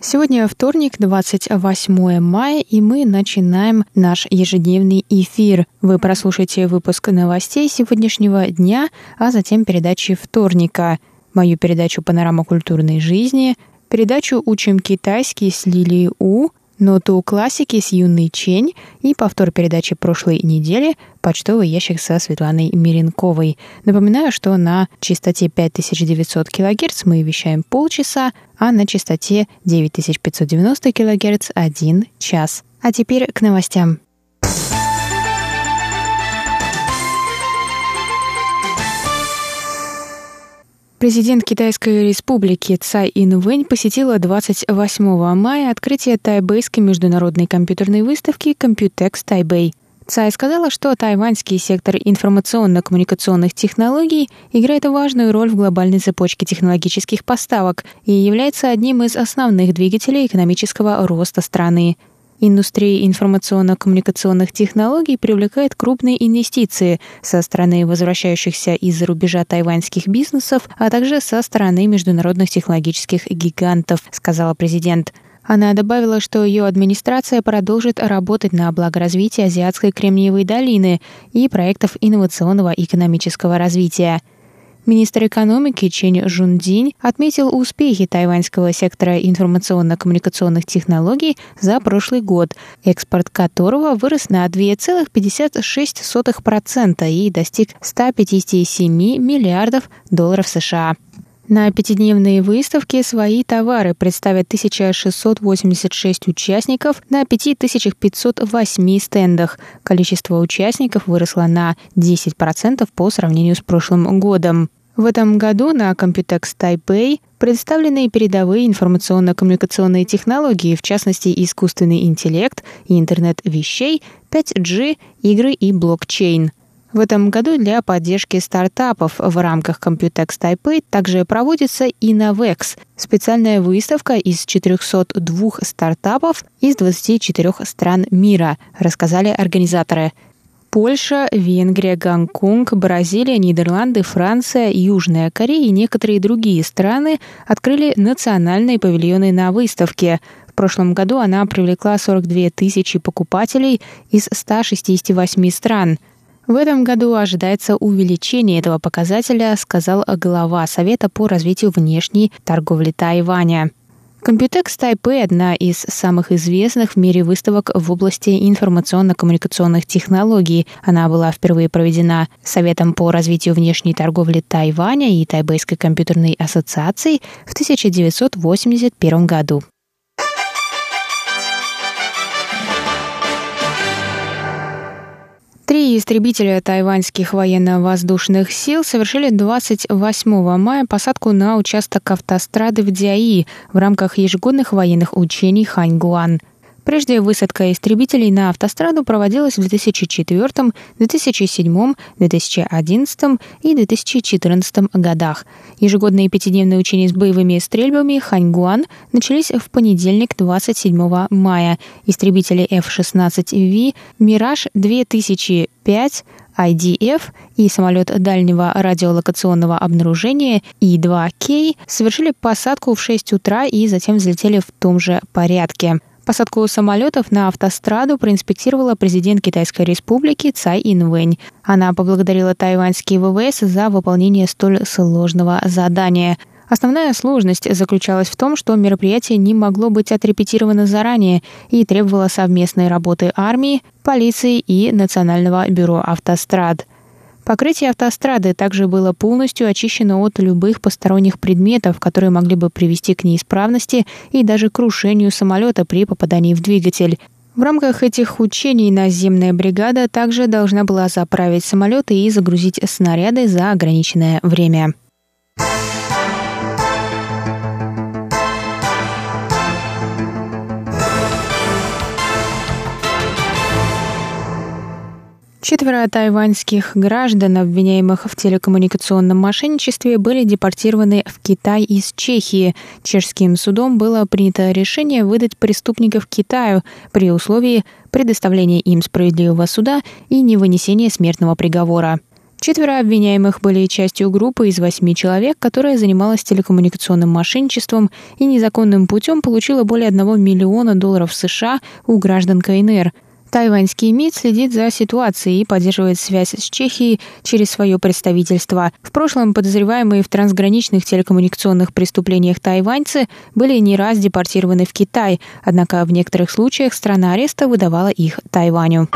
Сегодня вторник, 28 мая, и мы начинаем наш ежедневный эфир. Вы прослушаете выпуск новостей сегодняшнего дня, а затем передачи вторника, мою передачу «Панорама культурной жизни», передачу «Учим китайский» с Лилией У, ноту классики с Юной Чень и повтор передачи прошлой недели «Почтовый ящик» со Светланой Миренковой. Напоминаю, что на частоте 5900 кГц мы вещаем полчаса, а на частоте 9590 кГц – один час. А теперь к новостям. Президент Китайской республики Цай Инвэнь посетила 28 мая открытие тайбэйской международной компьютерной выставки Computex Тайбэй. Цай сказала, что тайваньский сектор информационно-коммуникационных технологий играет важную роль в глобальной цепочке технологических поставок и является одним из основных двигателей экономического роста страны. Индустрия информационно-коммуникационных технологий привлекает крупные инвестиции со стороны возвращающихся из-за рубежа тайваньских бизнесов, а также со стороны международных технологических гигантов, сказала президент. Она добавила, что ее администрация продолжит работать на благо развития Азиатской Кремниевой долины и проектов инновационного экономического развития – Министр экономики Чен Жундинь отметил успехи тайваньского сектора информационно-коммуникационных технологий за прошлый год, экспорт которого вырос на 2,56% и достиг 157 миллиардов долларов США. На пятидневной выставке свои товары представят 1686 участников на 5508 стендах. Количество участников выросло на 10% по сравнению с прошлым годом. В этом году на Computex Taipei представлены передовые информационно-коммуникационные технологии, в частности искусственный интеллект и интернет вещей, 5G, игры и блокчейн. В этом году для поддержки стартапов в рамках Computex Taipei также проводится Innovex – специальная выставка из 402 стартапов из 24 стран мира, рассказали организаторы – Польша, Венгрия, Гонконг, Бразилия, Нидерланды, Франция, Южная Корея и некоторые другие страны открыли национальные павильоны на выставке. В прошлом году она привлекла 42 тысячи покупателей из 168 стран. В этом году ожидается увеличение этого показателя, сказал глава Совета по развитию внешней торговли Тайваня. Computex Taipei – одна из самых известных в мире выставок в области информационно-коммуникационных технологий. Она была впервые проведена Советом по развитию внешней торговли Тайваня и Тайбэйской компьютерной ассоциацией в 1981 году. Три истребителя тайваньских военно-воздушных сил совершили 28 мая посадку на участок автострады в Диаи в рамках ежегодных военных учений Ханьгуан – Прежде высадка истребителей на автостраду проводилась в 2004, 2007, 2011 и 2014 годах. Ежегодные пятидневные учения с боевыми стрельбами Ханьгуан начались в понедельник 27 мая. Истребители F-16V «Мираж 2005» IDF и самолет дальнего радиолокационного обнаружения И-2К совершили посадку в 6 утра и затем взлетели в том же порядке. Посадку самолетов на автостраду проинспектировала президент Китайской республики Цай Инвэнь. Она поблагодарила тайваньские ВВС за выполнение столь сложного задания. Основная сложность заключалась в том, что мероприятие не могло быть отрепетировано заранее и требовало совместной работы армии, полиции и Национального бюро автострад – Покрытие автострады также было полностью очищено от любых посторонних предметов, которые могли бы привести к неисправности и даже крушению самолета при попадании в двигатель. В рамках этих учений наземная бригада также должна была заправить самолеты и загрузить снаряды за ограниченное время. Четверо тайваньских граждан, обвиняемых в телекоммуникационном мошенничестве, были депортированы в Китай из Чехии. Чешским судом было принято решение выдать преступников Китаю при условии предоставления им справедливого суда и невынесения смертного приговора. Четверо обвиняемых были частью группы из восьми человек, которая занималась телекоммуникационным мошенничеством и незаконным путем получила более одного миллиона долларов США у граждан КНР – Тайваньский МИД следит за ситуацией и поддерживает связь с Чехией через свое представительство. В прошлом подозреваемые в трансграничных телекоммуникационных преступлениях тайваньцы были не раз депортированы в Китай, однако в некоторых случаях страна ареста выдавала их Тайваню.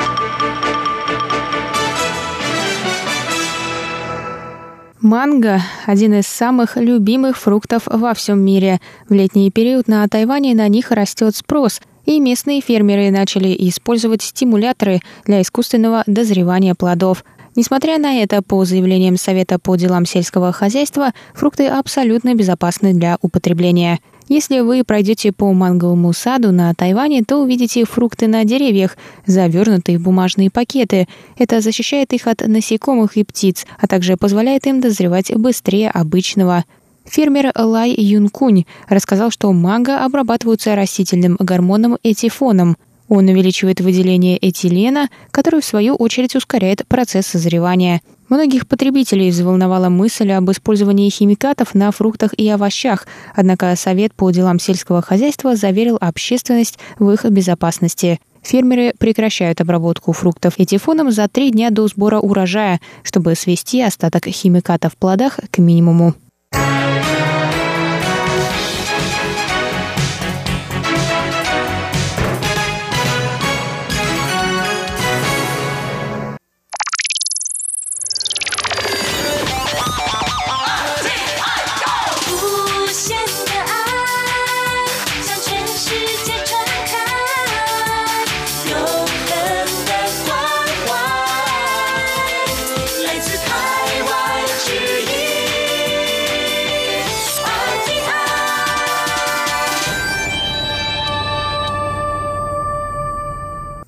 Манго – один из самых любимых фруктов во всем мире. В летний период на Тайване на них растет спрос – и местные фермеры начали использовать стимуляторы для искусственного дозревания плодов. Несмотря на это, по заявлениям Совета по делам сельского хозяйства, фрукты абсолютно безопасны для употребления. Если вы пройдете по манговому саду на Тайване, то увидите фрукты на деревьях, завернутые в бумажные пакеты. Это защищает их от насекомых и птиц, а также позволяет им дозревать быстрее обычного. Фермер Лай Юнкунь рассказал, что манго обрабатываются растительным гормоном этифоном. Он увеличивает выделение этилена, который в свою очередь ускоряет процесс созревания. Многих потребителей взволновала мысль об использовании химикатов на фруктах и овощах, однако Совет по делам сельского хозяйства заверил общественность в их безопасности. Фермеры прекращают обработку фруктов этифоном за три дня до сбора урожая, чтобы свести остаток химикатов в плодах к минимуму.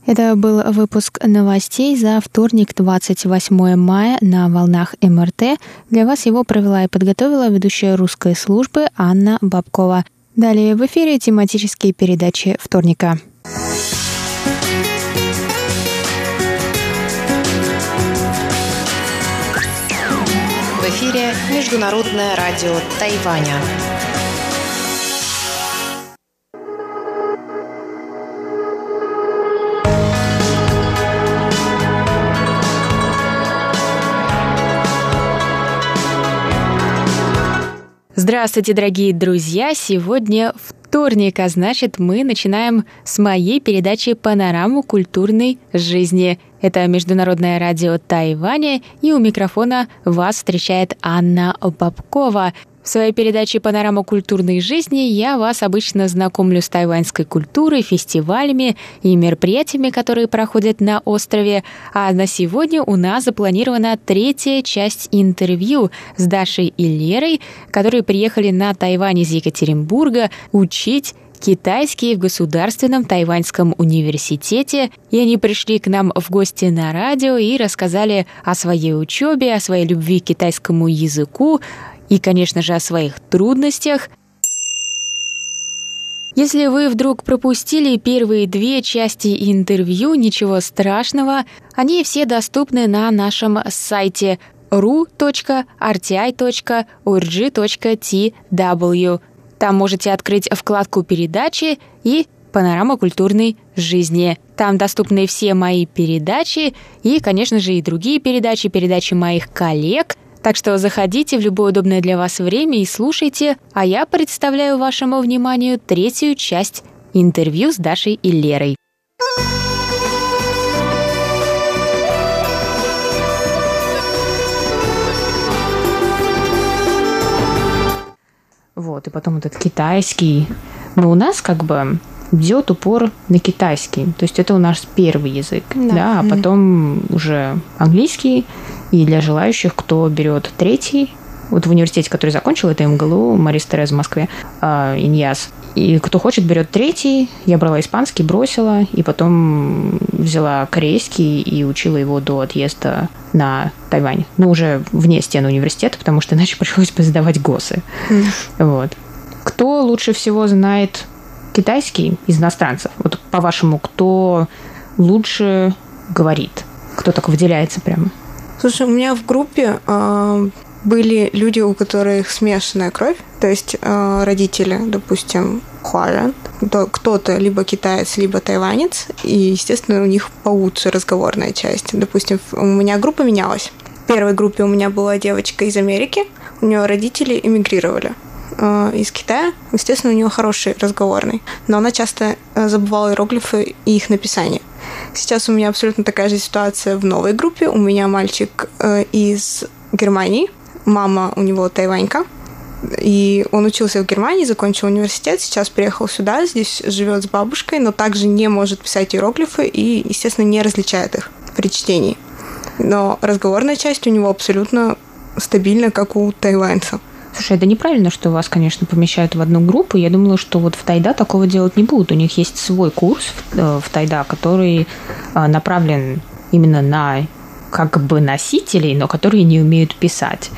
Это был выпуск новостей за вторник, 28 мая на волнах МРТ. Для вас его провела и подготовила ведущая русской службы Анна Бабкова. Далее в эфире тематические передачи вторника. В эфире Международное радио Тайваня. Здравствуйте, дорогие друзья! Сегодня вторник, а значит, мы начинаем с моей передачи «Панораму культурной жизни». Это Международное радио Тайваня, и у микрофона вас встречает Анна Бабкова – в своей передаче «Панорама культурной жизни» я вас обычно знакомлю с тайваньской культурой, фестивалями и мероприятиями, которые проходят на острове. А на сегодня у нас запланирована третья часть интервью с Дашей и Лерой, которые приехали на Тайвань из Екатеринбурга учить китайский в Государственном тайваньском университете, и они пришли к нам в гости на радио и рассказали о своей учебе, о своей любви к китайскому языку, и, конечно же, о своих трудностях. Если вы вдруг пропустили первые две части интервью, ничего страшного, они все доступны на нашем сайте ru.rti.org.tw. Там можете открыть вкладку «Передачи» и «Панорама культурной жизни». Там доступны все мои передачи и, конечно же, и другие передачи, передачи моих коллег – так что заходите в любое удобное для вас время и слушайте, а я представляю вашему вниманию третью часть интервью с Дашей и Лерой. Вот, и потом этот китайский. Но у нас как бы бьет упор на китайский. То есть это у нас первый язык, да, да а потом уже английский, и для желающих, кто берет третий, вот в университете, который закончил, это МГЛУ, Марис Терез в Москве, э, Иньяс. И кто хочет, берет третий. Я брала испанский, бросила, и потом взяла корейский и учила его до отъезда на Тайвань. Ну, уже вне стен университета, потому что иначе пришлось бы сдавать ГОСы. Mm. Вот. Кто лучше всего знает китайский из иностранцев? Вот, по-вашему, кто лучше говорит? Кто так выделяется прямо? Слушай, у меня в группе э, были люди, у которых смешанная кровь, то есть э, родители, допустим, хуаран, кто-то либо китаец, либо тайванец, и, естественно, у них получше разговорная часть. Допустим, у меня группа менялась. В первой группе у меня была девочка из Америки, у нее родители эмигрировали э, из Китая. Естественно, у нее хороший разговорный, но она часто э, забывала иероглифы и их написание. Сейчас у меня абсолютно такая же ситуация в новой группе. У меня мальчик э, из Германии, мама у него тайванька, и он учился в Германии, закончил университет, сейчас приехал сюда, здесь живет с бабушкой, но также не может писать иероглифы и, естественно, не различает их при чтении. Но разговорная часть у него абсолютно стабильна, как у тайваньца. Слушай, это неправильно, что вас, конечно, помещают в одну группу. Я думала, что вот в Тайда такого делать не будут. У них есть свой курс в, э, в Тайда, который э, направлен именно на как бы носителей, но которые не умеют писать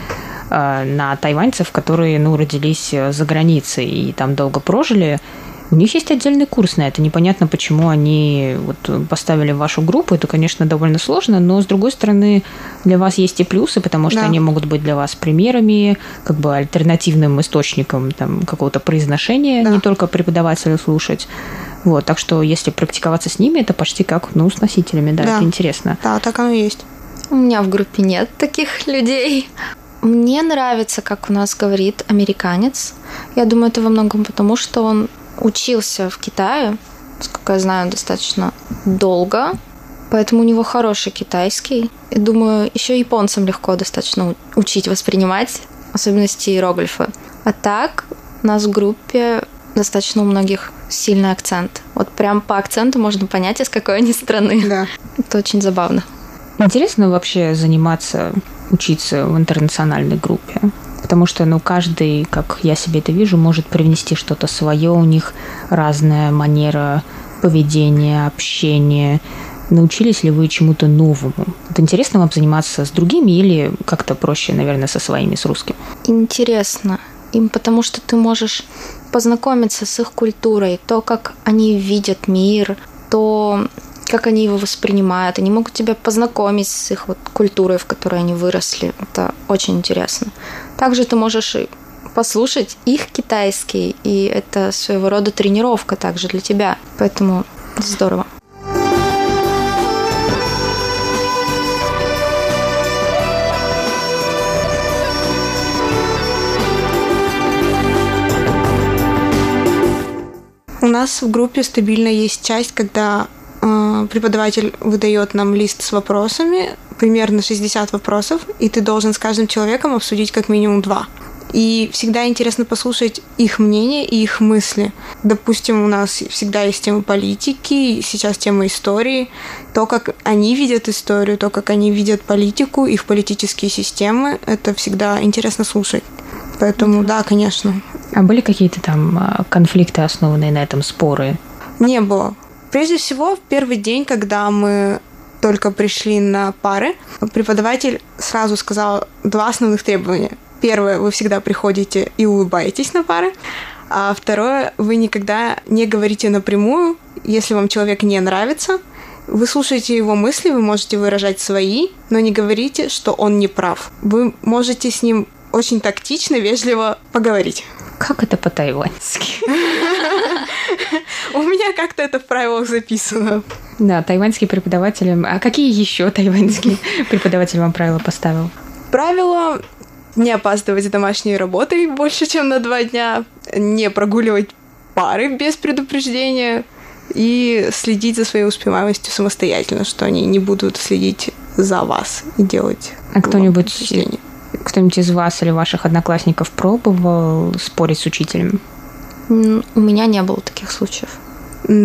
э, на тайваньцев, которые ну, родились за границей и там долго прожили. У них есть отдельный курс на это. Непонятно, почему они вот поставили в вашу группу. Это, конечно, довольно сложно, но, с другой стороны, для вас есть и плюсы, потому что да. они могут быть для вас примерами, как бы альтернативным источником там, какого-то произношения, да. не только преподавателю слушать. Вот, так что если практиковаться с ними, это почти как ну, с носителями, да, да. это интересно. Да, так оно и есть. У меня в группе нет таких людей. Мне нравится, как у нас говорит американец. Я думаю, это во многом потому, что он учился в Китае, сколько я знаю, достаточно долго, поэтому у него хороший китайский. И думаю, еще японцам легко достаточно учить воспринимать особенности иероглифа. А так у нас в группе достаточно у многих сильный акцент. Вот прям по акценту можно понять, из какой они страны. Да. Это очень забавно. Интересно вообще заниматься, учиться в интернациональной группе потому что, ну, каждый, как я себе это вижу, может привнести что-то свое, у них разная манера поведения, общения. Научились ли вы чему-то новому? Вот интересно вам заниматься с другими или как-то проще, наверное, со своими, с русским? Интересно. Им потому что ты можешь познакомиться с их культурой, то, как они видят мир, то, как они его воспринимают. Они могут тебя познакомить с их вот культурой, в которой они выросли. Это очень интересно. Также ты можешь послушать их китайский, и это своего рода тренировка также для тебя. Поэтому здорово. У нас в группе стабильно есть часть, когда э, преподаватель выдает нам лист с вопросами, примерно 60 вопросов, и ты должен с каждым человеком обсудить как минимум два. И всегда интересно послушать их мнение и их мысли. Допустим, у нас всегда есть тема политики, сейчас тема истории. То, как они видят историю, то, как они видят политику, их политические системы, это всегда интересно слушать. Поэтому да, конечно. А были какие-то там а, конфликты, основанные на этом, споры? Не было. Прежде всего, в первый день, когда мы только пришли на пары, преподаватель сразу сказал два основных требования. Первое, вы всегда приходите и улыбаетесь на пары. А второе, вы никогда не говорите напрямую, если вам человек не нравится. Вы слушаете его мысли, вы можете выражать свои, но не говорите, что он не прав. Вы можете с ним очень тактично, вежливо поговорить. Как это по-тайваньски? У меня как-то это в правилах записано. Да, тайваньские преподаватели. А какие еще тайваньские преподаватели вам правила поставил? Правило не опаздывать домашней работой больше, чем на два дня, не прогуливать пары без предупреждения и следить за своей успеваемостью самостоятельно, что они не будут следить за вас и делать. А кто-нибудь кто-нибудь из вас или ваших одноклассников пробовал спорить с учителем? У меня не было таких случаев.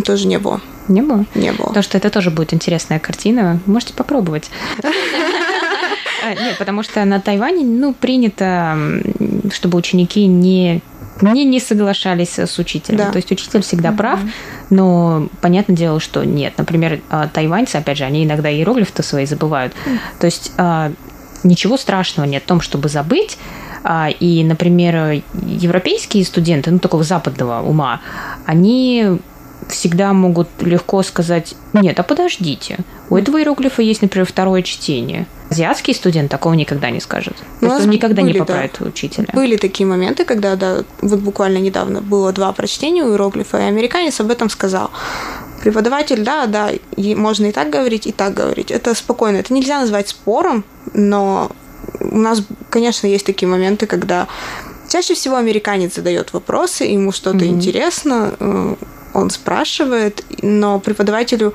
Тоже не было. Не было? Не было. Потому что это тоже будет интересная картина. Можете попробовать. А, нет, потому что на Тайване, ну, принято, чтобы ученики не не, не соглашались с учителем. Да. То есть учитель всегда mm-hmm. прав, но понятное дело, что нет. Например, а, тайваньцы, опять же, они иногда иероглифы-то свои забывают. Mm-hmm. То есть а, ничего страшного нет в том, чтобы забыть. А, и, например, европейские студенты, ну, такого западного ума, они всегда могут легко сказать, нет, а подождите, у этого иероглифа есть, например, второе чтение. Азиатский студент такого никогда не скажет. То есть он никогда были, не поправит да. учителя. Были такие моменты, когда да, вот буквально недавно было два прочтения у иероглифа, и американец об этом сказал. Преподаватель, да, да, и можно и так говорить, и так говорить. Это спокойно. Это нельзя назвать спором, но у нас, конечно, есть такие моменты, когда чаще всего американец задает вопросы, ему что-то mm-hmm. интересно, э, он спрашивает, но преподавателю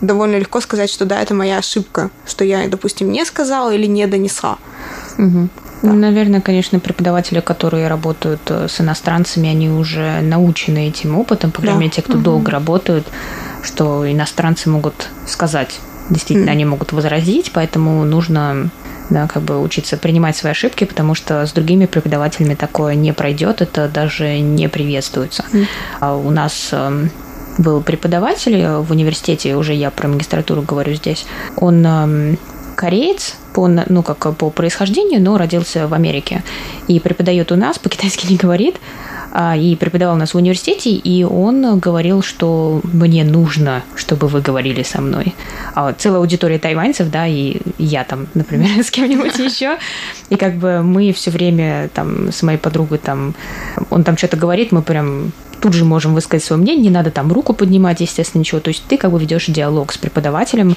довольно легко сказать, что да, это моя ошибка, что я, допустим, не сказала или не донесла. Угу. Да. Ну, наверное, конечно, преподаватели, которые работают э, с иностранцами, они уже научены этим опытом, по крайней мере, те, кто угу. долго работают, что иностранцы могут сказать, действительно, угу. они могут возразить, поэтому нужно да, как бы учиться принимать свои ошибки, потому что с другими преподавателями такое не пройдет, это даже не приветствуется. Mm. А у нас эм, был преподаватель в университете, уже я про магистратуру говорю здесь, он эм, кореец, по, ну, как по происхождению, но родился в Америке. И преподает у нас, по-китайски не говорит, и преподавал нас в университете, и он говорил, что мне нужно, чтобы вы говорили со мной. А целая аудитория тайваньцев, да, и я там, например, с кем-нибудь еще. И как бы мы все время там с моей подругой там, он там что-то говорит, мы прям тут же можем высказать свое мнение, не надо там руку поднимать, естественно, ничего. То есть ты как бы ведешь диалог с преподавателем,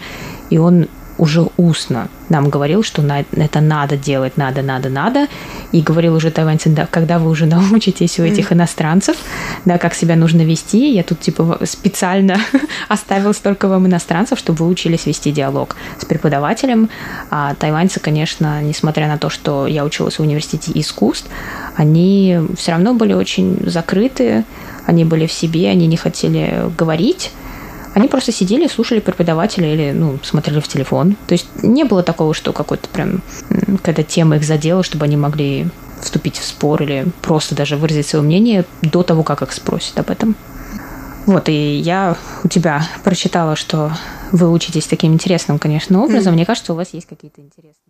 и он уже устно нам говорил, что на, это надо делать, надо, надо, надо. И говорил уже тайваньцам, да, когда вы уже научитесь у этих иностранцев, да, как себя нужно вести, я тут типа специально оставил столько вам иностранцев, чтобы вы учились вести диалог с преподавателем. А тайваньцы, конечно, несмотря на то, что я училась в университете искусств, они все равно были очень закрыты, они были в себе, они не хотели говорить, они просто сидели, слушали преподавателя или, ну, смотрели в телефон. То есть не было такого, что какой-то прям, когда тема их задела, чтобы они могли вступить в спор или просто даже выразить свое мнение до того, как их спросят об этом. Вот, и я у тебя прочитала, что вы учитесь таким интересным, конечно, образом. Mm. Мне кажется, у вас есть какие-то интересные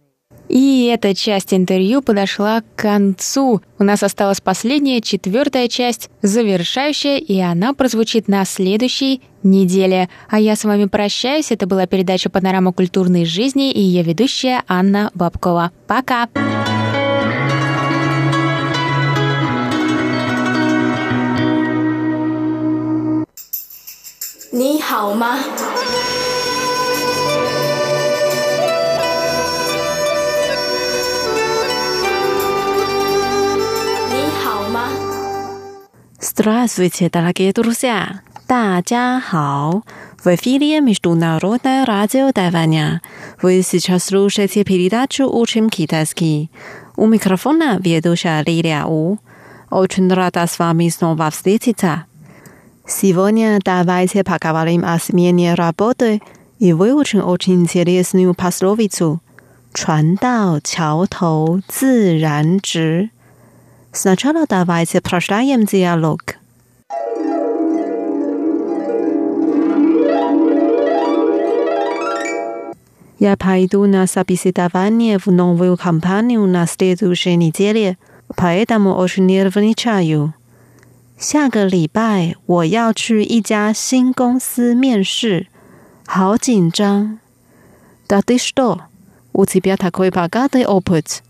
и эта часть интервью подошла к концу. У нас осталась последняя, четвертая часть, завершающая, и она прозвучит на следующей неделе. А я с вами прощаюсь. Это была передача «Панорама культурной жизни» и ее ведущая Анна Бабкова. Пока! Ни ？Здравствуйте, дорогие друзья! 大家好! В эфире Международное радио Тайваня. Вы сейчас слушаете передачу «Учим китайский». У микрофона ведущая Лилия У. Очень рада с вами снова встретиться. Сегодня давайте поговорим о смене работы и выучим очень интересную пословицу «船到桥头自然直». Сначала давайте прочитаем диалог. Я пойду на собеседование в новую компанию на следующей неделе, поэтому очень нервничаю. 下个礼拜我要去一家新公司面试，好紧张。Да ты что? У тебя такой богатый опыт.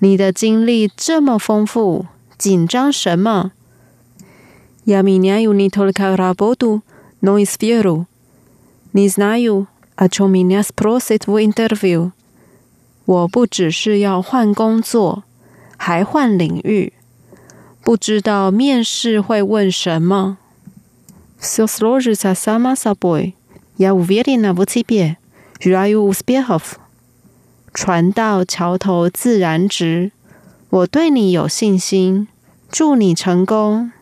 你的经历这么丰富，紧张什么？Я меняю не только работу, но и сферу. Не знаю, о чем меня спросят в интервью. 我不只是要换工作，还换领域。不知道面试会问什么。Все сложится само собой. Я уверена в тебе. Желаю успехов. 船到桥头自然直，我对你有信心，祝你成功。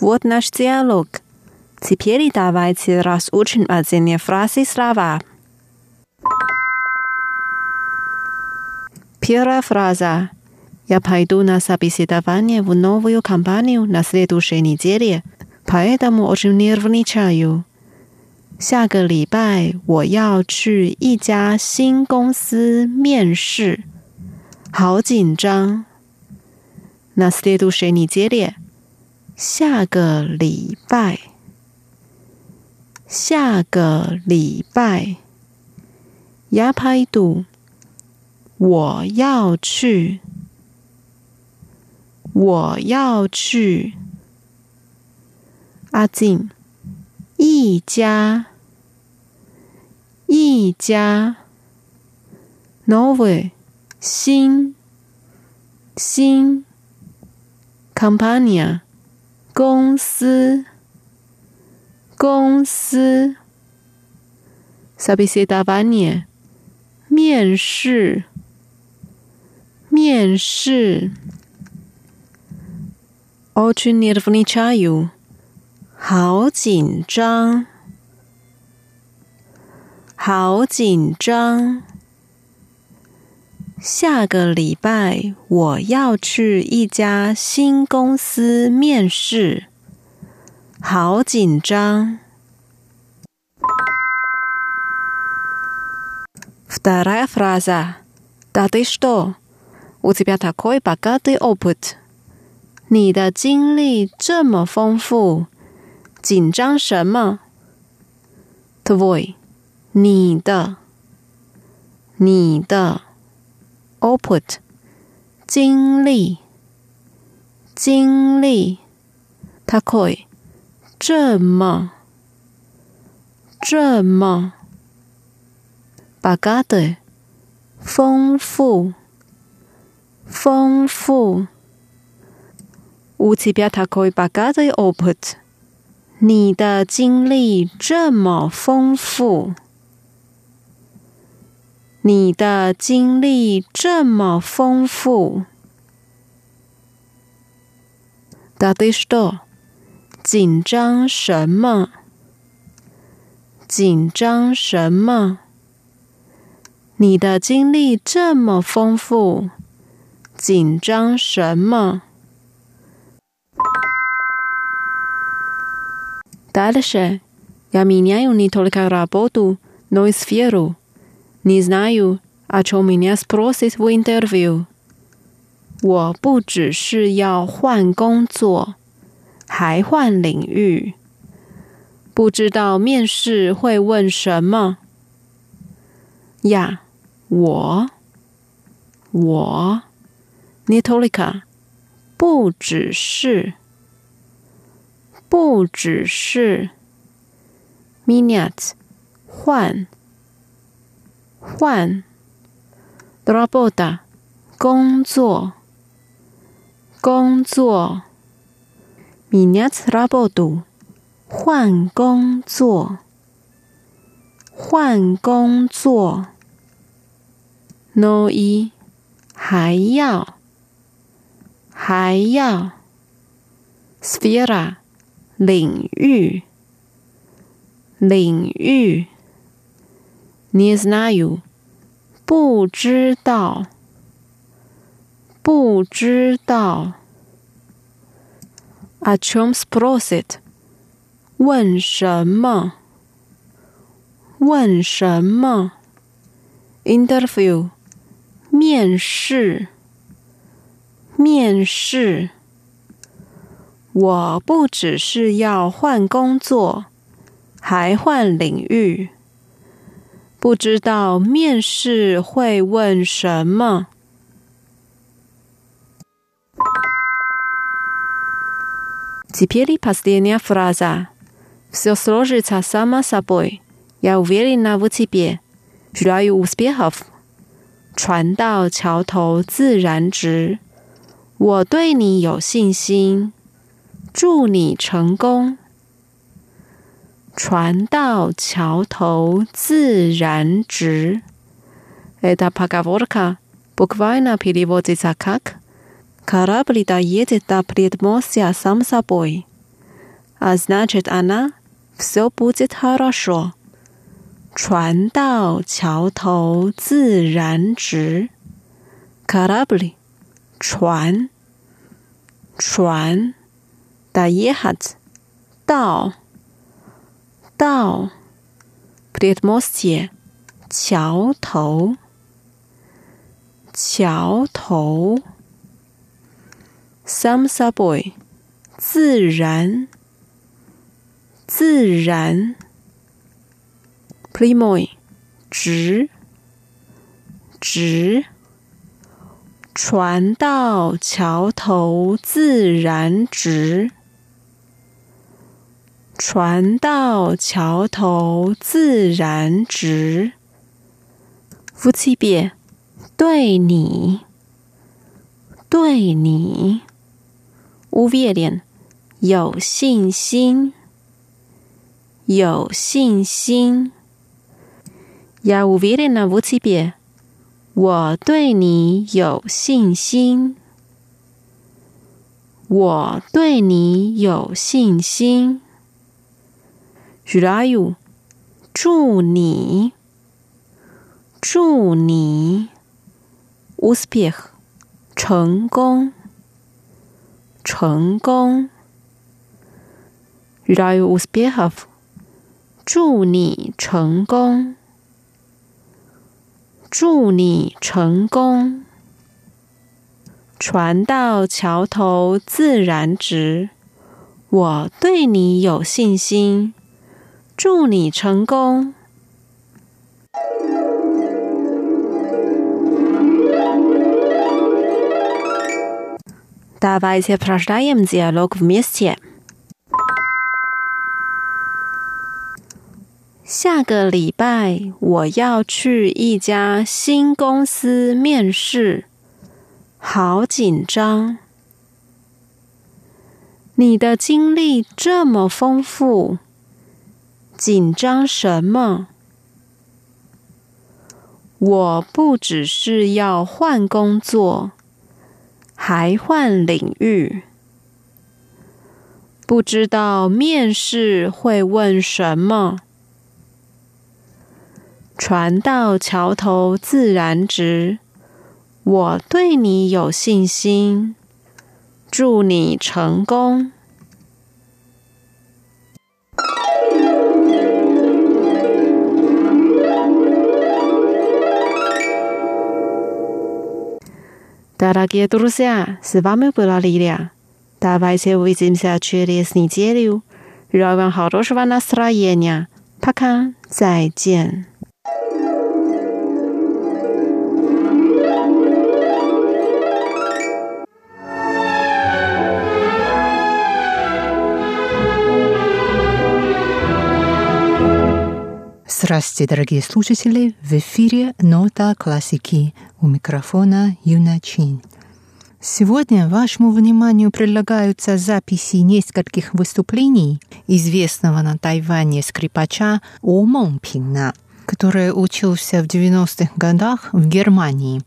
Вот наш диалог. Теперь давайте разучим отдельные фразы слова. Первая фраза. Я пойду на собеседование в новую компанию на следующей неделе, поэтому очень нервничаю. 下个礼拜我要去一家新公司面试，好紧张。На следующей неделе，下个礼拜，下个礼拜。Я пойду，我要去。我要去 阿进，一家，一家，Novi，新，新，company，公司，公司，Sabisitabanya，面试，面试，alternative nichayou。好紧张，好紧张。下个礼拜我要去一家新公司面试，好紧张。Вторая фраза. Да ты что? У тебя такой богатый опыт. 你的经历这么丰富， 紧张什么？tavoy 你的你的 output 经历经历，它可以这么这么 bagade 丰富丰富，我特别它可以 bagade output。你的经历这么丰富，你的经历这么丰富。达迪斯多，紧张什么？紧张什么？你的经历这么丰富，紧张什么 ？Дальше я меняю не только работу, но и сферу. Не знаю, о чем меня спросит в интервью. 我不只是要换工作，还换领域。不知道面试会问什么？呀，我，我，не только，不只是。 不只是 minutes 换换 roboda 工作工作 minutes robodu 换工作换工作 no 一还要还要 sphere 领域，领域。Не знаю，不知道，不知道。О чем спросит？问什么？问什么？Interview，面试，面试。 我不只是要换工作，还换领域。不知道面试会问什么。Теперь последняя фраза. Все сложится само собой. Я уверена в тебе. Желаю успехов. 船到桥头自然直。我对你有信心。 祝你成功！船到桥头自然直。Это поговорка буквально переводится как «Корабль доедет до предмостья сам собой», а значит она «все будет хорошо». 船到桥头自然直。 корабль 船船 a yi hat 到到 puerto mosquito 桥头桥头 sam sa boy 自然自然 playmoon 直直船到桥头自然直船到桥头自然直。夫妻别，对你，对你，乌别脸，有信心，有信心。呀，乌别脸呢？夫妻别。我对你有信心。我对你有信心。Jurayu，祝你，祝你，Uspeh，成功，成功。Jurayu Uspehov，祝你成功，祝你成功。船到桥头自然直，我对你有信心。祝你成功。大白菜 prashdayams yellow mistress 下个礼拜我要去一家新公司面试。好紧张。你的经历这么丰富。紧张什么？我不只是要换工作，还换领域，不知道面试会问什么。船到桥头自然直。我对你有信心，祝你成功。Дорогие друзья, с вами была Лилия. Давайте увидимся через неделю. Желаю хорошего настроения. Пока, 再见。Здравствуйте, дорогие слушатели! В эфире «Нота классики» у микрофона Юна Чин. Сегодня вашему вниманию предлагаются записи нескольких выступлений известного на Тайване скрипача О Монпина, который учился в 90-х годах в Германии.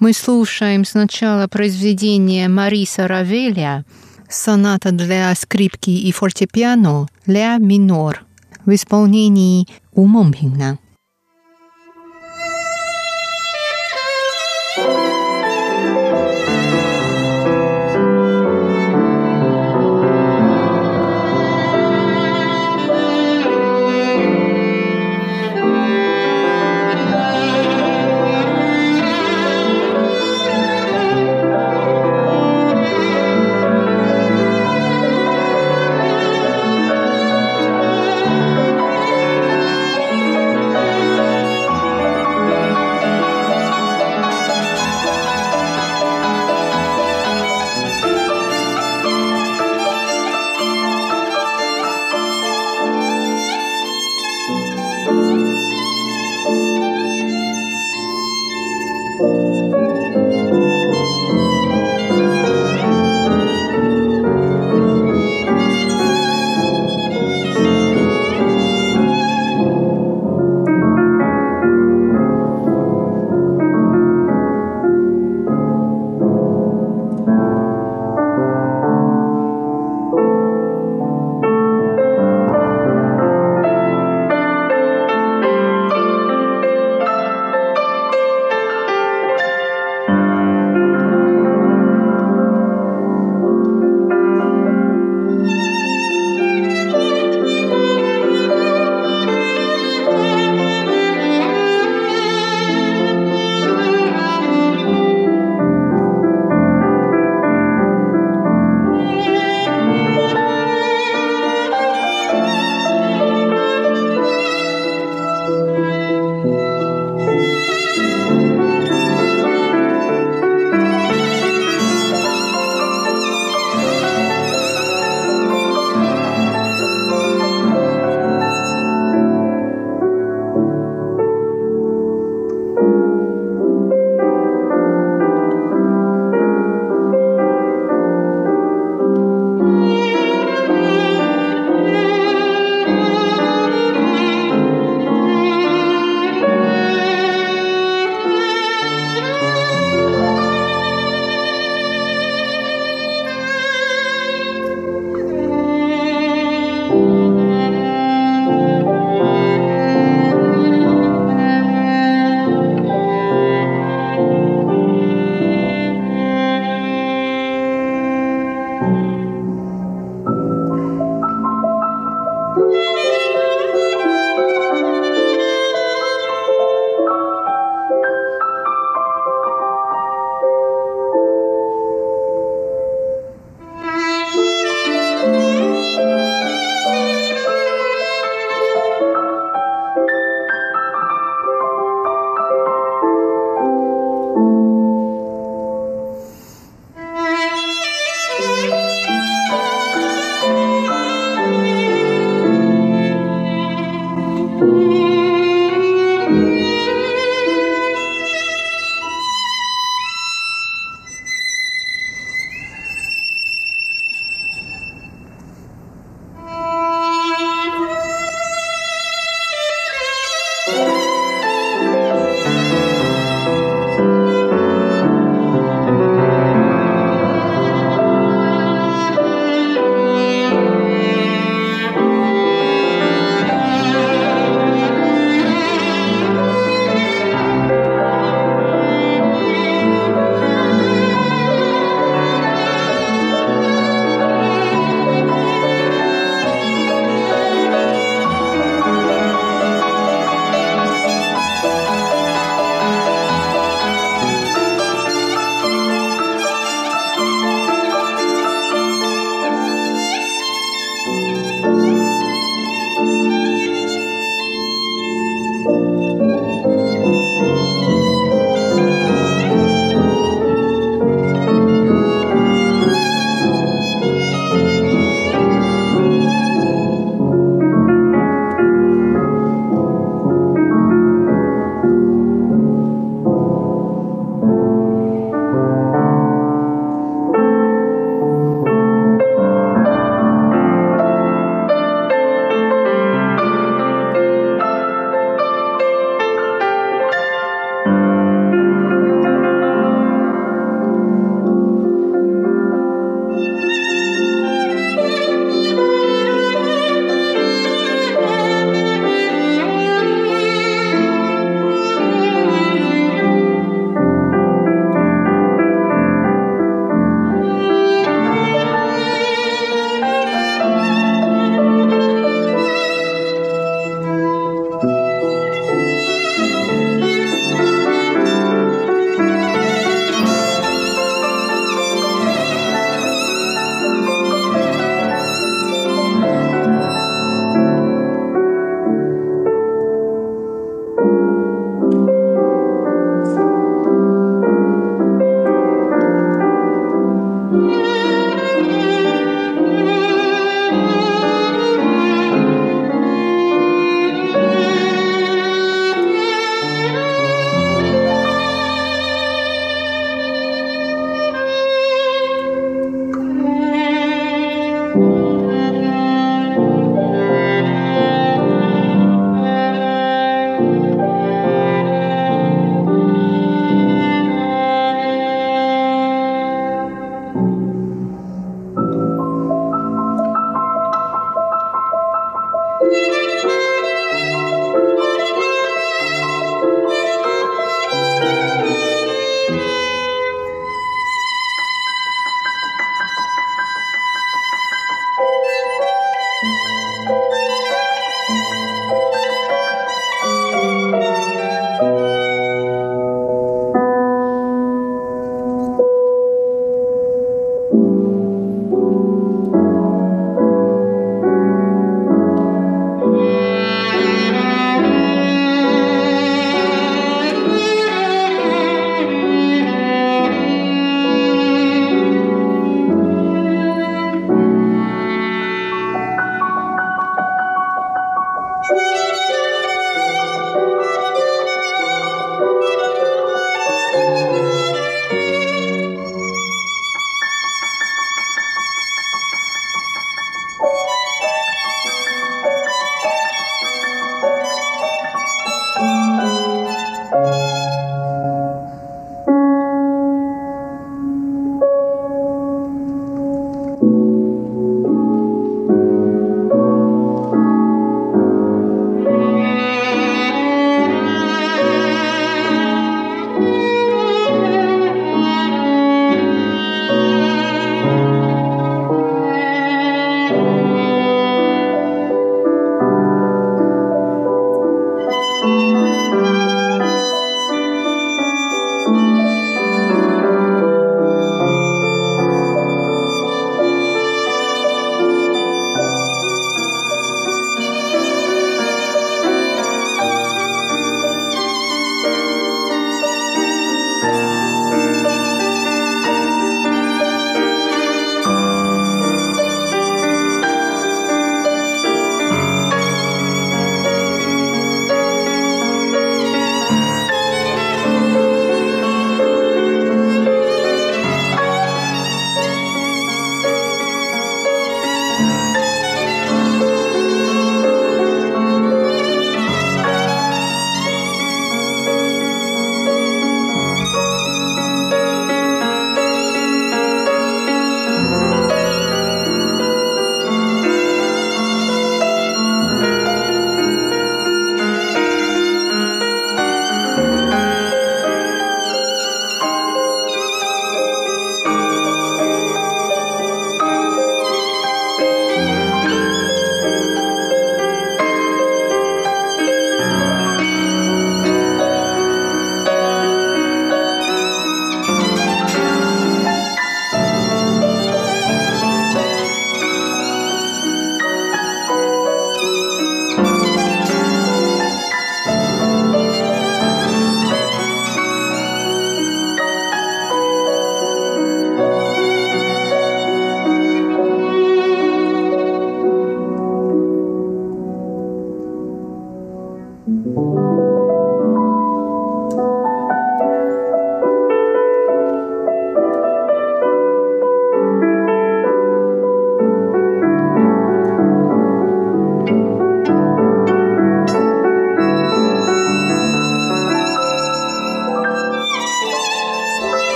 Мы слушаем сначала произведение Мариса Равеля «Соната для скрипки и фортепиано Ля минор» в исполнении 吴梦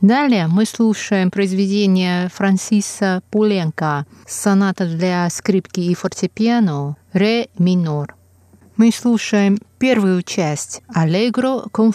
Далее мы слушаем произведение Франсиса Пуленко «Соната для скрипки и фортепиано ре минор». Мы слушаем первую часть «Allegro con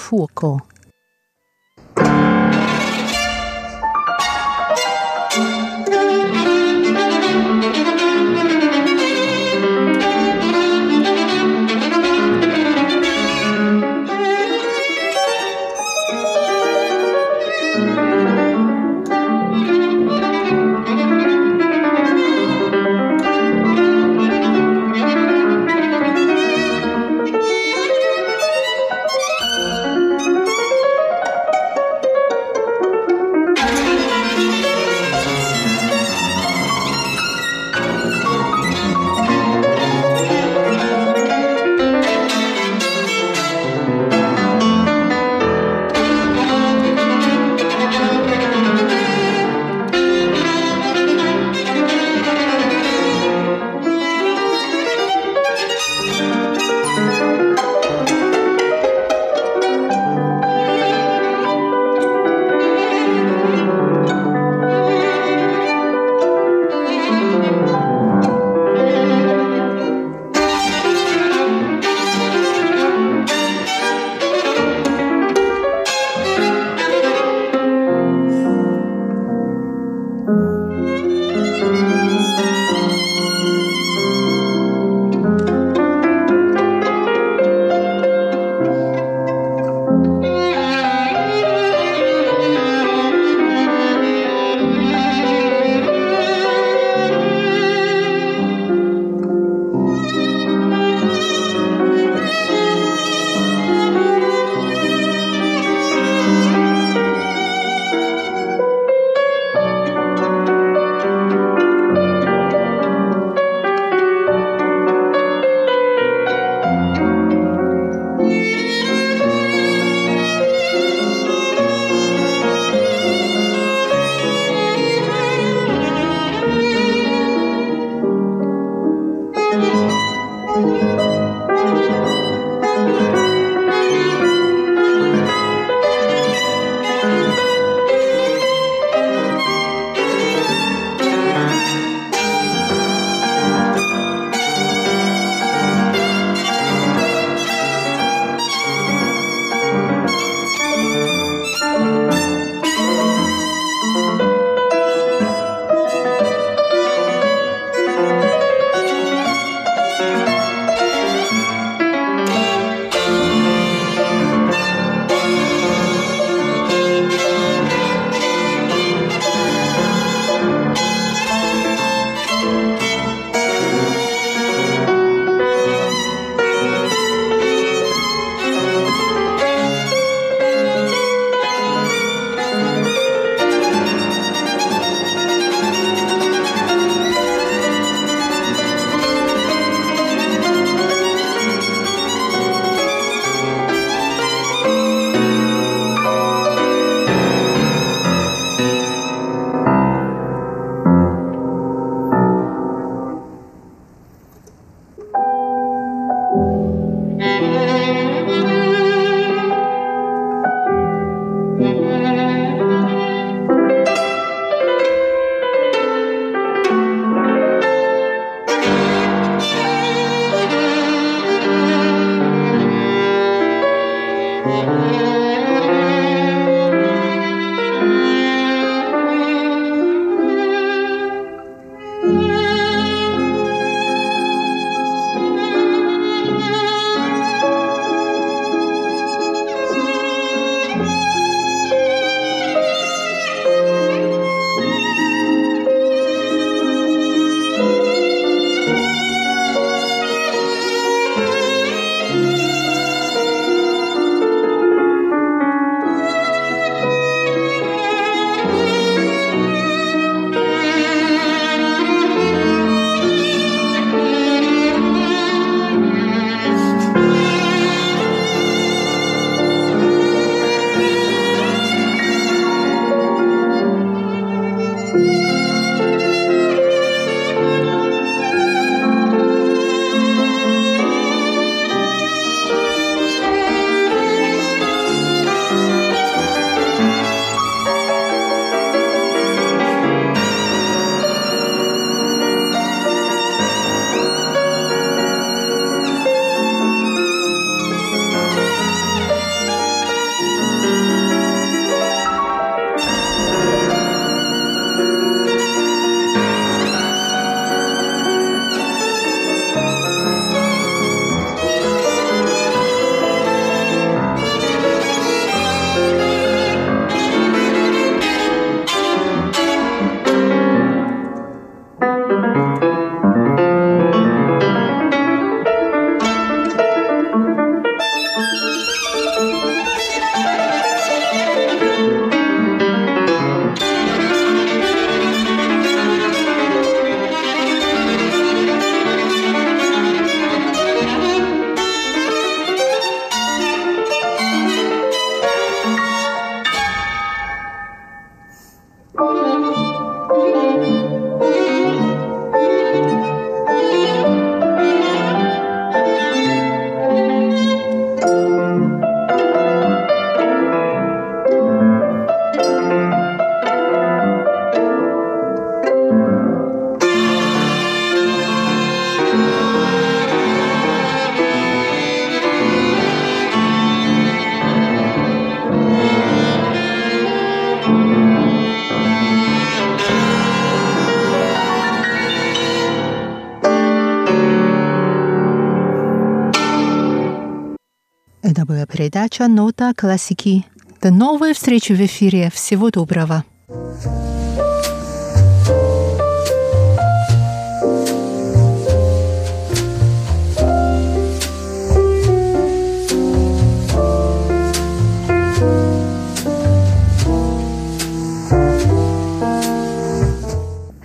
передача «Нота классики». До новой встречи в эфире. Всего доброго.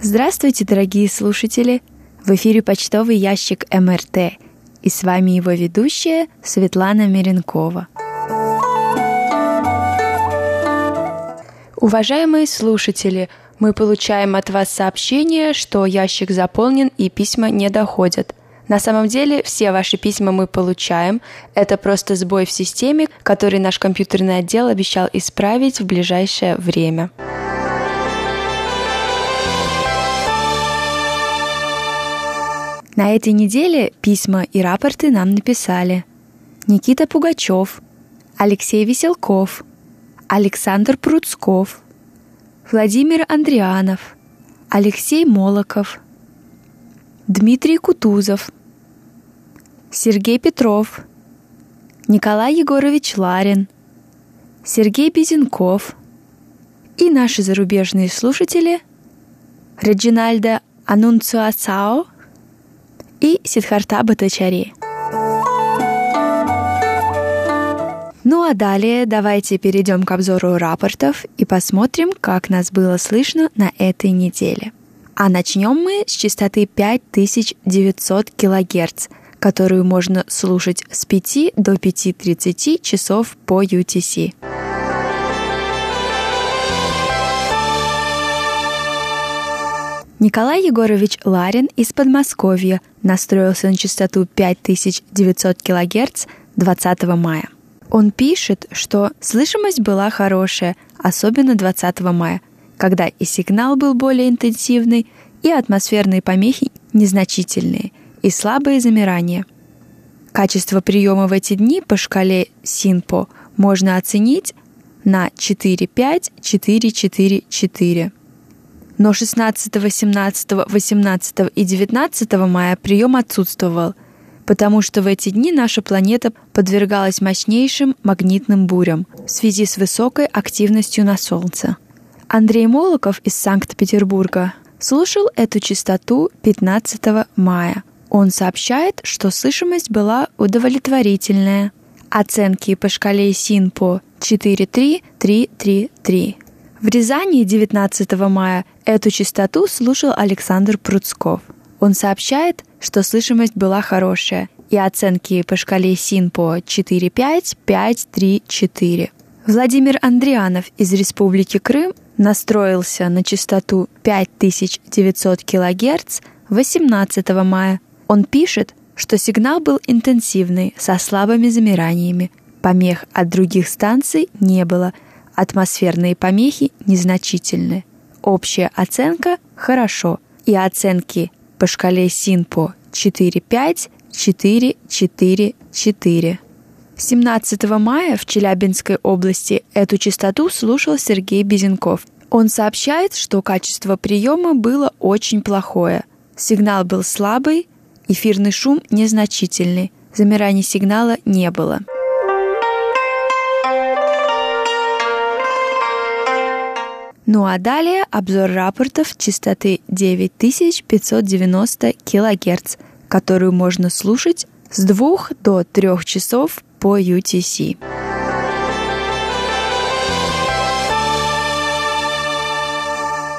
Здравствуйте, дорогие слушатели! В эфире почтовый ящик МРТ, и с вами его ведущая Светлана Миренкова. Уважаемые слушатели, мы получаем от вас сообщение, что ящик заполнен и письма не доходят. На самом деле все ваши письма мы получаем. Это просто сбой в системе, который наш компьютерный отдел обещал исправить в ближайшее время. На этой неделе письма и рапорты нам написали Никита Пугачев, Алексей Веселков, Александр Пруцков, Владимир Андрианов, Алексей Молоков, Дмитрий Кутузов, Сергей Петров, Николай Егорович Ларин, Сергей Безенков и наши зарубежные слушатели Реджинальдо Анунциасао – и Сидхарта Батачари. Ну а далее давайте перейдем к обзору рапортов и посмотрим, как нас было слышно на этой неделе. А начнем мы с частоты 5900 кГц, которую можно слушать с 5 до 5.30 часов по UTC. Николай Егорович Ларин из Подмосковья настроился на частоту 5900 кГц 20 мая. Он пишет, что слышимость была хорошая, особенно 20 мая, когда и сигнал был более интенсивный, и атмосферные помехи незначительные, и слабые замирания. Качество приема в эти дни по шкале СИНПО можно оценить на 4-5-4-4-4 но 16, 17, 18 и 19 мая прием отсутствовал, потому что в эти дни наша планета подвергалась мощнейшим магнитным бурям в связи с высокой активностью на Солнце. Андрей Молоков из Санкт-Петербурга слушал эту частоту 15 мая. Он сообщает, что слышимость была удовлетворительная. Оценки по шкале СИНПО 43333. В Рязани 19 мая эту частоту слушал Александр Пруцков. Он сообщает, что слышимость была хорошая, и оценки по шкале СИНПО 4,5, 5, 3, 4. Владимир Андрианов из Республики Крым настроился на частоту 5900 кГц 18 мая. Он пишет, что сигнал был интенсивный, со слабыми замираниями. Помех от других станций не было – Атмосферные помехи незначительны. Общая оценка – хорошо. И оценки по шкале СИНПО 4-5, 4-4-4. 17 мая в Челябинской области эту частоту слушал Сергей Безенков. Он сообщает, что качество приема было очень плохое. Сигнал был слабый, эфирный шум незначительный, замираний сигнала не было. Ну а далее обзор рапортов частоты 9590 кГц, которую можно слушать с 2 до 3 часов по UTC.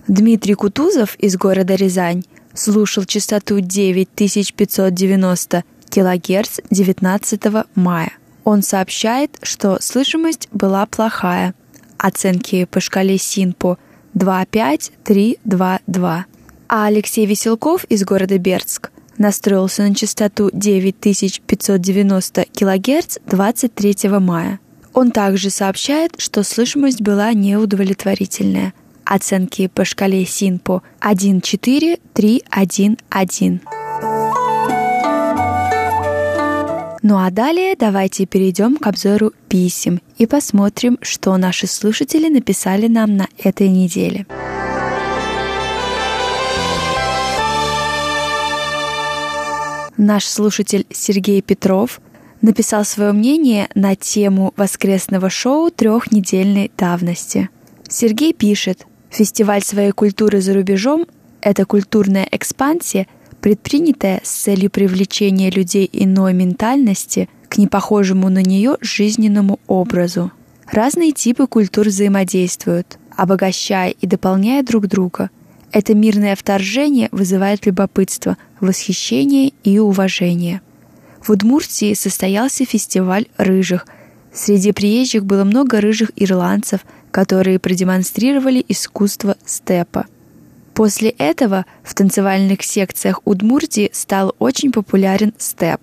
Дмитрий Кутузов из города Рязань слушал частоту 9590 кГц 19 мая. Он сообщает, что слышимость была плохая – оценки по шкале СИНПО 2,5, 3, 2, 2. А Алексей Веселков из города Бердск настроился на частоту 9590 кГц 23 мая. Он также сообщает, что слышимость была неудовлетворительная. Оценки по шкале СИНПО 1,4, Ну а далее давайте перейдем к обзору писем и посмотрим, что наши слушатели написали нам на этой неделе. Наш слушатель Сергей Петров написал свое мнение на тему воскресного шоу трехнедельной давности. Сергей пишет, фестиваль своей культуры за рубежом – это культурная экспансия, предпринятая с целью привлечения людей иной ментальности к непохожему на нее жизненному образу. Разные типы культур взаимодействуют, обогащая и дополняя друг друга. Это мирное вторжение вызывает любопытство, восхищение и уважение – в Удмуртии состоялся фестиваль рыжих. Среди приезжих было много рыжих ирландцев, которые продемонстрировали искусство степа. После этого в танцевальных секциях Удмуртии стал очень популярен степ.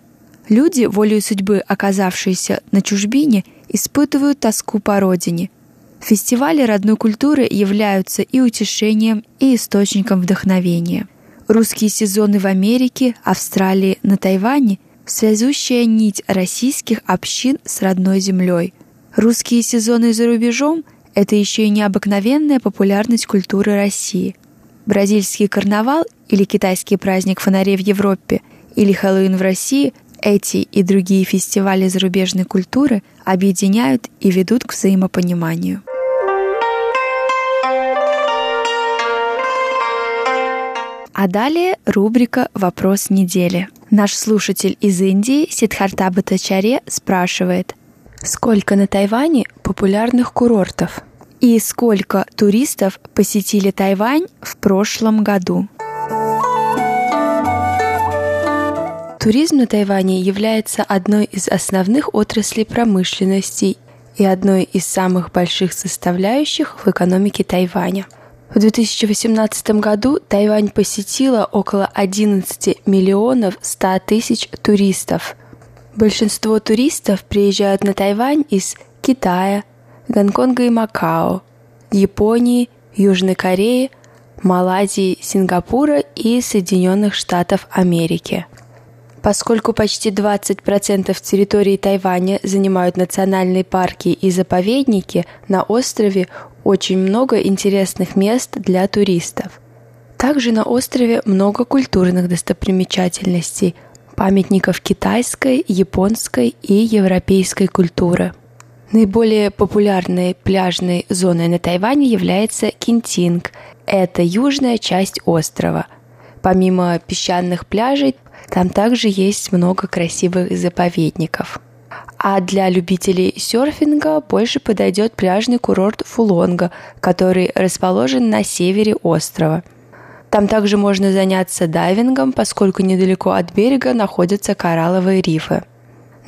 Люди, волею судьбы оказавшиеся на чужбине, испытывают тоску по родине. Фестивали родной культуры являются и утешением, и источником вдохновения. Русские сезоны в Америке, Австралии, на Тайване связующая нить российских общин с родной землей. Русские сезоны за рубежом – это еще и необыкновенная популярность культуры России. Бразильский карнавал или китайский праздник фонарей в Европе или Хэллоуин в России – эти и другие фестивали зарубежной культуры объединяют и ведут к взаимопониманию. А далее рубрика «Вопрос недели». Наш слушатель из Индии Сидхарта Батачаре спрашивает, сколько на Тайване популярных курортов и сколько туристов посетили Тайвань в прошлом году? Туризм на Тайване является одной из основных отраслей промышленности и одной из самых больших составляющих в экономике Тайваня – в 2018 году Тайвань посетила около 11 миллионов 100 тысяч туристов. Большинство туристов приезжают на Тайвань из Китая, Гонконга и Макао, Японии, Южной Кореи, Малайзии, Сингапура и Соединенных Штатов Америки. Поскольку почти 20% территории Тайваня занимают национальные парки и заповедники, на острове очень много интересных мест для туристов. Также на острове много культурных достопримечательностей, памятников китайской, японской и европейской культуры. Наиболее популярной пляжной зоной на Тайване является Кинтинг. Это южная часть острова. Помимо песчаных пляжей, там также есть много красивых заповедников. А для любителей серфинга больше подойдет пляжный курорт Фулонга, который расположен на севере острова. Там также можно заняться дайвингом, поскольку недалеко от берега находятся коралловые рифы.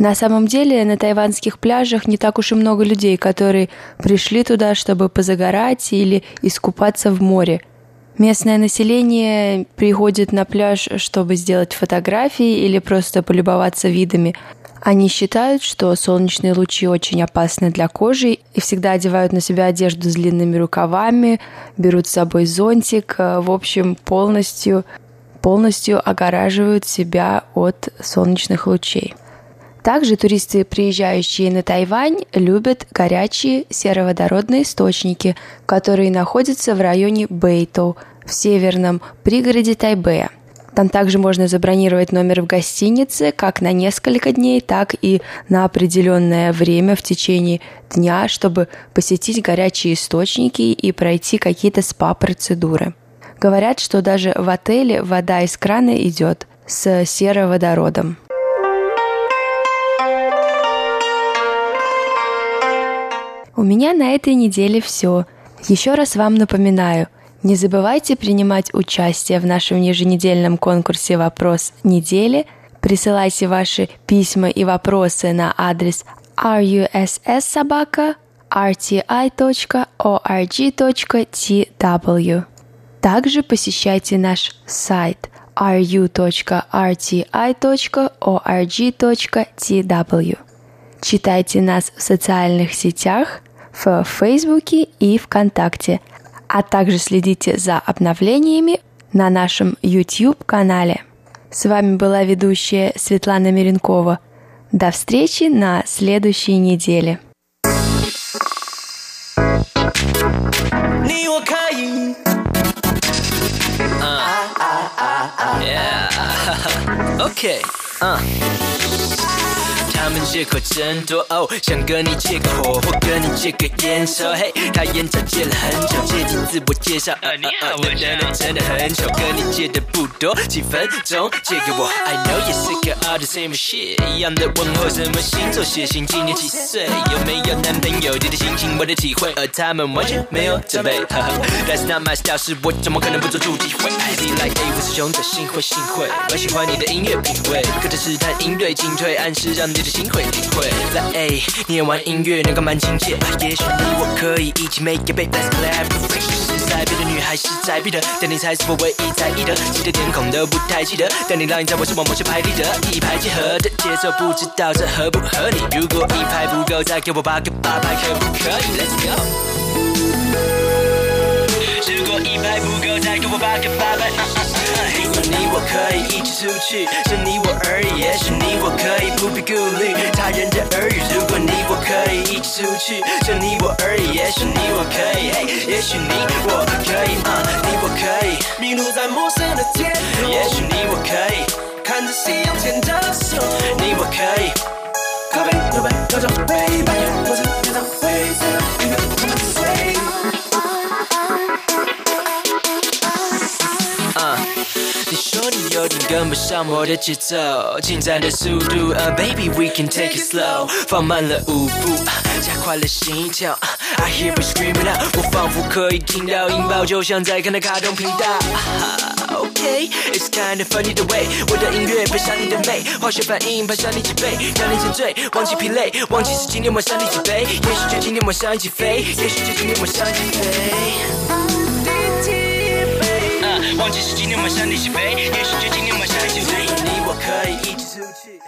На самом деле на тайванских пляжах не так уж и много людей, которые пришли туда, чтобы позагорать или искупаться в море. Местное население приходит на пляж, чтобы сделать фотографии или просто полюбоваться видами, они считают, что солнечные лучи очень опасны для кожи и всегда одевают на себя одежду с длинными рукавами, берут с собой зонтик, э, в общем, полностью, полностью огораживают себя от солнечных лучей. Также туристы, приезжающие на Тайвань, любят горячие сероводородные источники, которые находятся в районе Бэйтоу в северном пригороде Тайбэя – там также можно забронировать номер в гостинице как на несколько дней, так и на определенное время в течение дня, чтобы посетить горячие источники и пройти какие-то спа-процедуры. Говорят, что даже в отеле вода из крана идет с сероводородом. У меня на этой неделе все. Еще раз вам напоминаю – не забывайте принимать участие в нашем еженедельном конкурсе «Вопрос недели». Присылайте ваши письма и вопросы на адрес russsobaka.rti.org.tw. Также посещайте наш сайт ru.rti.org.tw. Читайте нас в социальных сетях, в Фейсбуке и ВКонтакте – а также следите за обновлениями на нашем YouTube-канале. С вами была ведущая Светлана Миренкова. До встречи на следующей неделе. Okay. 他们借口真多哦，想跟你借个火，或跟你借个烟抽。嘿，他烟草借了很久，借题自我介绍。呃，你好，我真的真的很丑，跟你借的不多，几分钟借给我。I know you sick of all the same shit，一样的问候，什么星座，血型，今年几岁，有没有男朋友，你的心情我的体会，而他们完全没有准备。That's not my style，是我怎么可能不做出机会？Be like A，我是勇者，幸会幸会，我喜欢你的音乐品味，跟着试探应对进退，暗示让你的。心会体会。来，A，你也玩音乐，能够蛮亲切。也许你我可以一起 make it big，let's clap。是在别的女孩是在别的，但你才是我唯一在意的。记得天空都不太记得，但你烙印在我是我某些排列的一拍即合的节奏，不知道这合不合理。如果一拍不够，再给我八个八拍，可不可以？Let's go。如果一拍不够，再给我八个八拍。你我可以一起出去，是你我而已。也许你我可以不必顾虑他人的耳语。如果你我可以一起出去，是你我而已。也许你我可以，也许你我可以，啊，你我可以迷路在陌生的街。也许你我可以看着夕阳牵着手，你我可以咖啡牛排调整杯半夜我是演唱会，最后一个我们你。有点跟不上我的节奏，进展的速度，Baby we can take it slow，放慢了舞步，加快了心跳，I hear you screaming out，我仿佛可以听到音爆，就像在看的卡通频道。OK，it's kinda funny the way，我的音乐配上你的美，化学反应攀上你几倍，让你沉醉，忘记疲累，忘记是今天晚上你几杯，也许就今天晚上一起飞，也许就今天晚上一起飞。忘记是今天晚上你起飞，也许就今天晚上一起飞，你我可以一起出去。